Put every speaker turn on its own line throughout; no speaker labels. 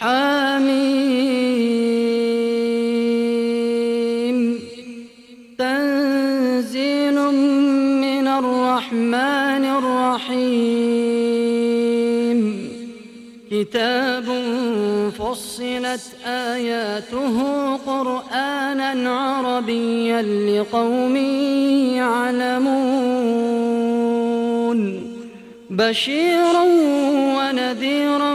حميم. تنزيل من الرحمن الرحيم. كتاب فصلت آياته قرآنا عربيا لقوم يعلمون. بشيرا ونذيرا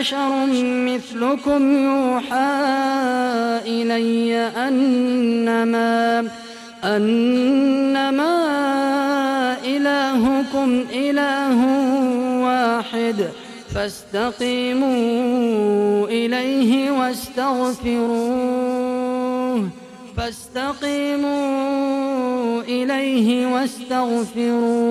بشر مثلكم يوحى إلي أنما أنما إلهكم إله واحد فاستقيموا إليه واستغفروه فاستقيموا إليه واستغفروه.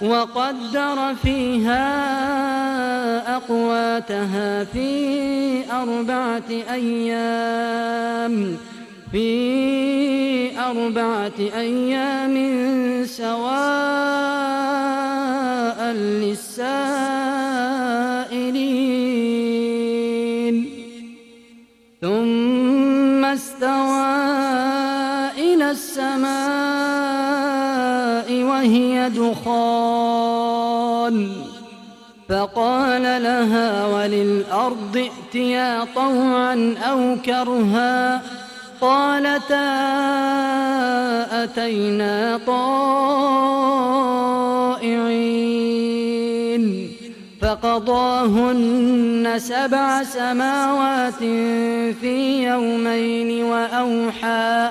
وقدر فيها أقواتها في أربعة أيام في أربعة أيام سواء للسائلين. ثم استوى إلى السماء دخان. فقال لها وللأرض ائتيا طوعا أو كرها. قالتا أتينا طائعين. فقضاهن سبع سماوات في يومين وأوحى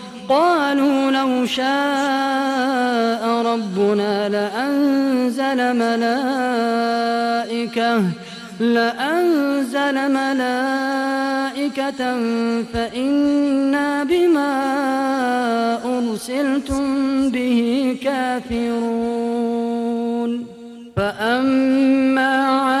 قالوا لو شاء ربنا لأنزل ملائكة لأنزل ملائكة فإنا بما أرسلتم به كافرون. فأما عاد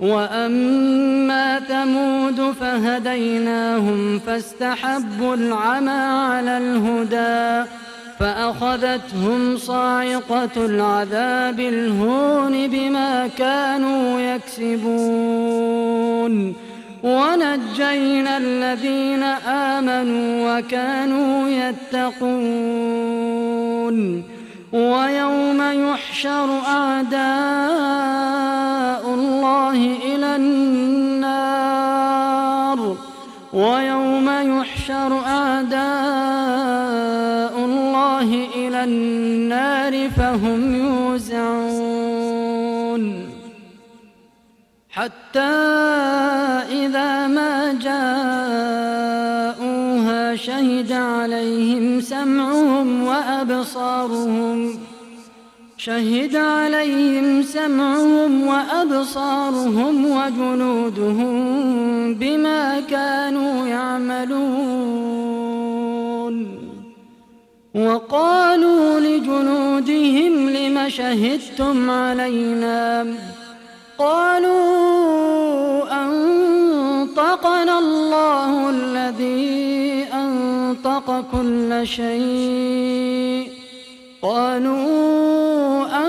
وأما ثمود فهديناهم فاستحبوا العمى على الهدى فأخذتهم صاعقة العذاب الهون بما كانوا يكسبون ونجينا الذين آمنوا وكانوا يتقون ويوم يحشر أعداء الله إلى النار ويوم يحشر أعداء الله إلى النار فهم يوزعون حتى إذا ما جاءوها شهد عليهم سمعهم وأبصارهم شهد عليهم سمعهم وأبصارهم وجنودهم بما كانوا يعملون. وقالوا لجنودهم لم شهدتم علينا؟ قالوا أنطقنا الله الذي أنطق كل شيء. قالوا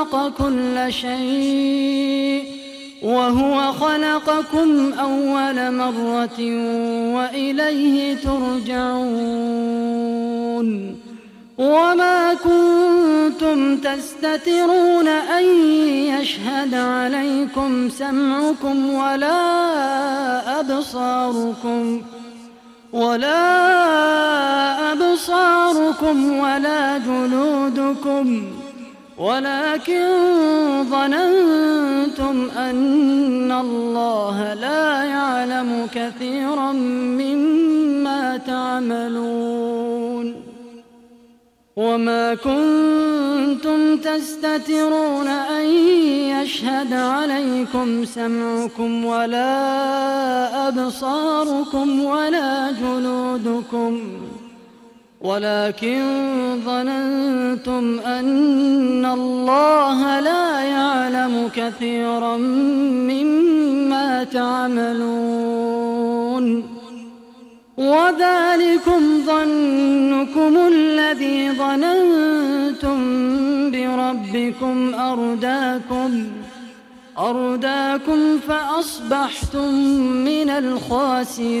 أنطق كل شيء وهو خلقكم أول مرة وإليه ترجعون وما كنتم تستترون أن يشهد عليكم سمعكم ولا أبصاركم ولا أبصاركم ولا جلودكم ولكن ظننتم أن الله لا يعلم كثيرا مما تعملون وما كنتم تستترون أن يشهد عليكم سمعكم ولا أبصاركم ولا جلودكم ولكن ظننتم أن الله لا يعلم كثيرا مما تعملون. وذلكم ظنكم الذي ظننتم بربكم أرداكم أرداكم فأصبحتم من الخاسرين.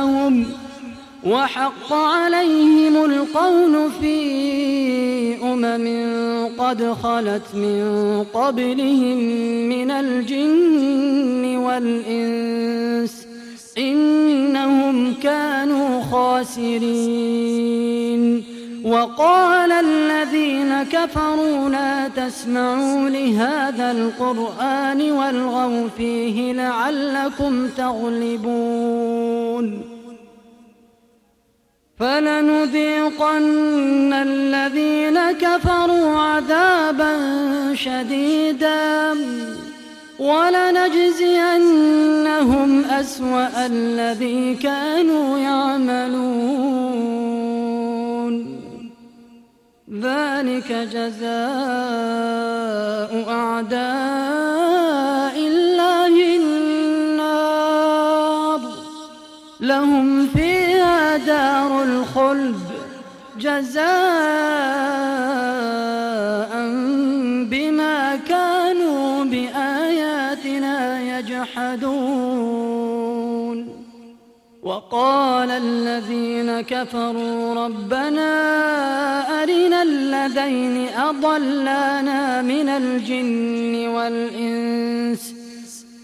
وحق عليهم القول في أمم قد خلت من قبلهم من الجن والإنس إنهم كانوا خاسرين. وقال الذين كفروا لا تسمعوا لهذا القرآن والغوا فيه لعلكم تغلبون. فلنذيقن الذين كفروا عذابا شديدا ولنجزينهم أسوأ الذي كانوا يعملون. ذلك جزاء أعداء جزاء بما كانوا بآياتنا يجحدون. وقال الذين كفروا ربنا أرنا الذين أضلانا من الجن والإنس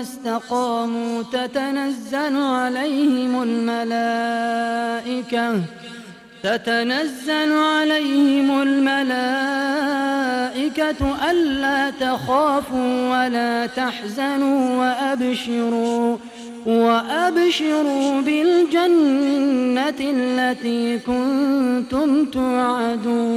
استقاموا تتنزل عليهم الملائكة. تتنزل عليهم الملائكة ألا تخافوا ولا تحزنوا وأبشروا وأبشروا بالجنة التي كنتم توعدون.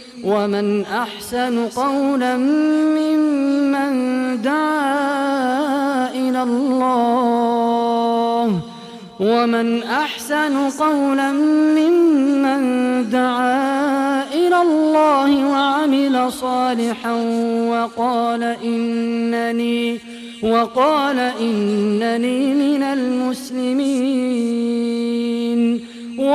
ومن أحسن قولا ممن دعا إلى الله ومن أحسن قولا ممن دعا إلى الله وعمل صالحا وقال إنني وقال إنني من المسلمين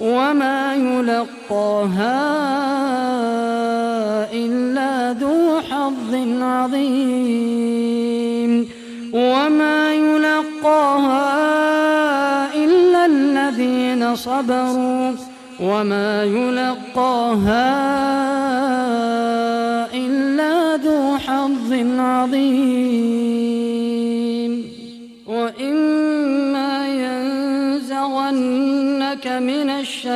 وما يلقاها إلا ذو حظ عظيم. وما يلقاها إلا الذين صبروا. وما يلقاها إلا ذو حظ عظيم.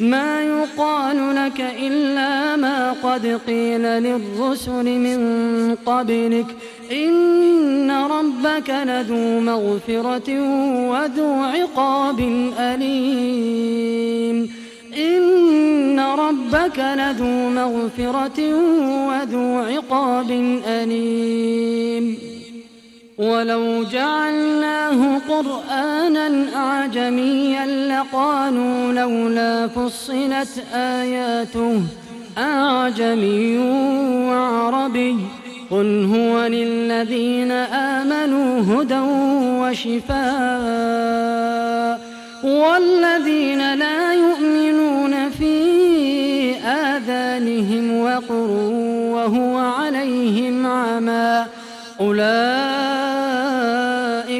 ما يقال لك إلا ما قد قيل للرسل من قبلك. إن ربك لذو مغفرة وذو عقاب أليم. إن ربك لذو مغفرة وذو عقاب أليم. ولو جعلناه قرآنا أعجميا لقالوا لولا فصلت آياته أعجمي وعربي قل هو للذين آمنوا هدى وشفاء والذين لا يؤمنون في آذانهم وقر وهو عليهم عمى أولئك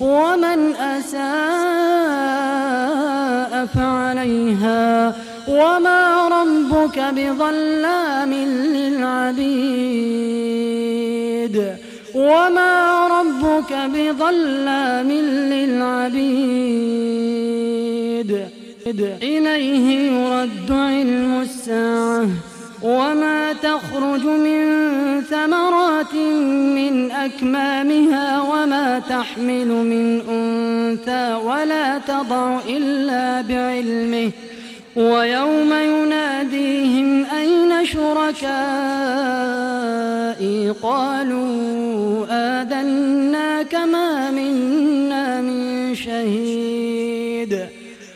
ومن أساء فعليها وما ربك بظلام للعبيد وما ربك بظلام للعبيد إليه يرد علم الساعة وما تخرج من ثمرات من أكمامها وما تحمل من أنثى ولا تضع إلا بعلمه. ويوم يناديهم أين شركائي؟ قالوا آذناك ما منا من شهيد.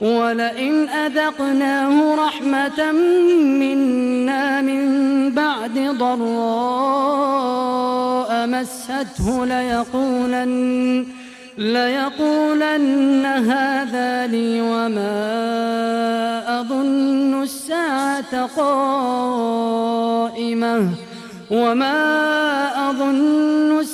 ولئن أذقناه رحمة منا من بعد ضراء مسته ليقولن ليقولن هذا لي وما أظن الساعة قائمة وما أظن الساعة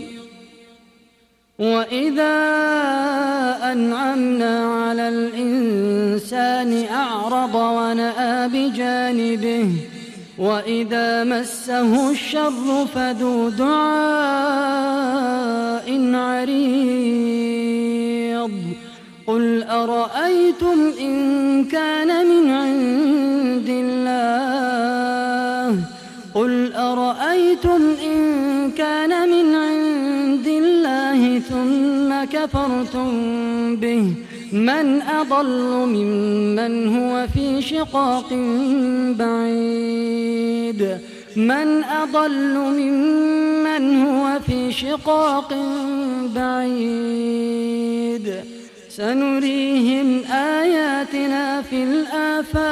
وإذا أنعمنا على الإنسان أعرض ونأى بجانبه وإذا مسه الشر فذو دعاء عريض قل أرأيتم إن كان من عند الله قل أرأيتم إن كان من كفرتم به. من أضل ممن هو في شقاق بعيد. من أضل ممن هو في شقاق بعيد. سنريهم آياتنا في الآفاق.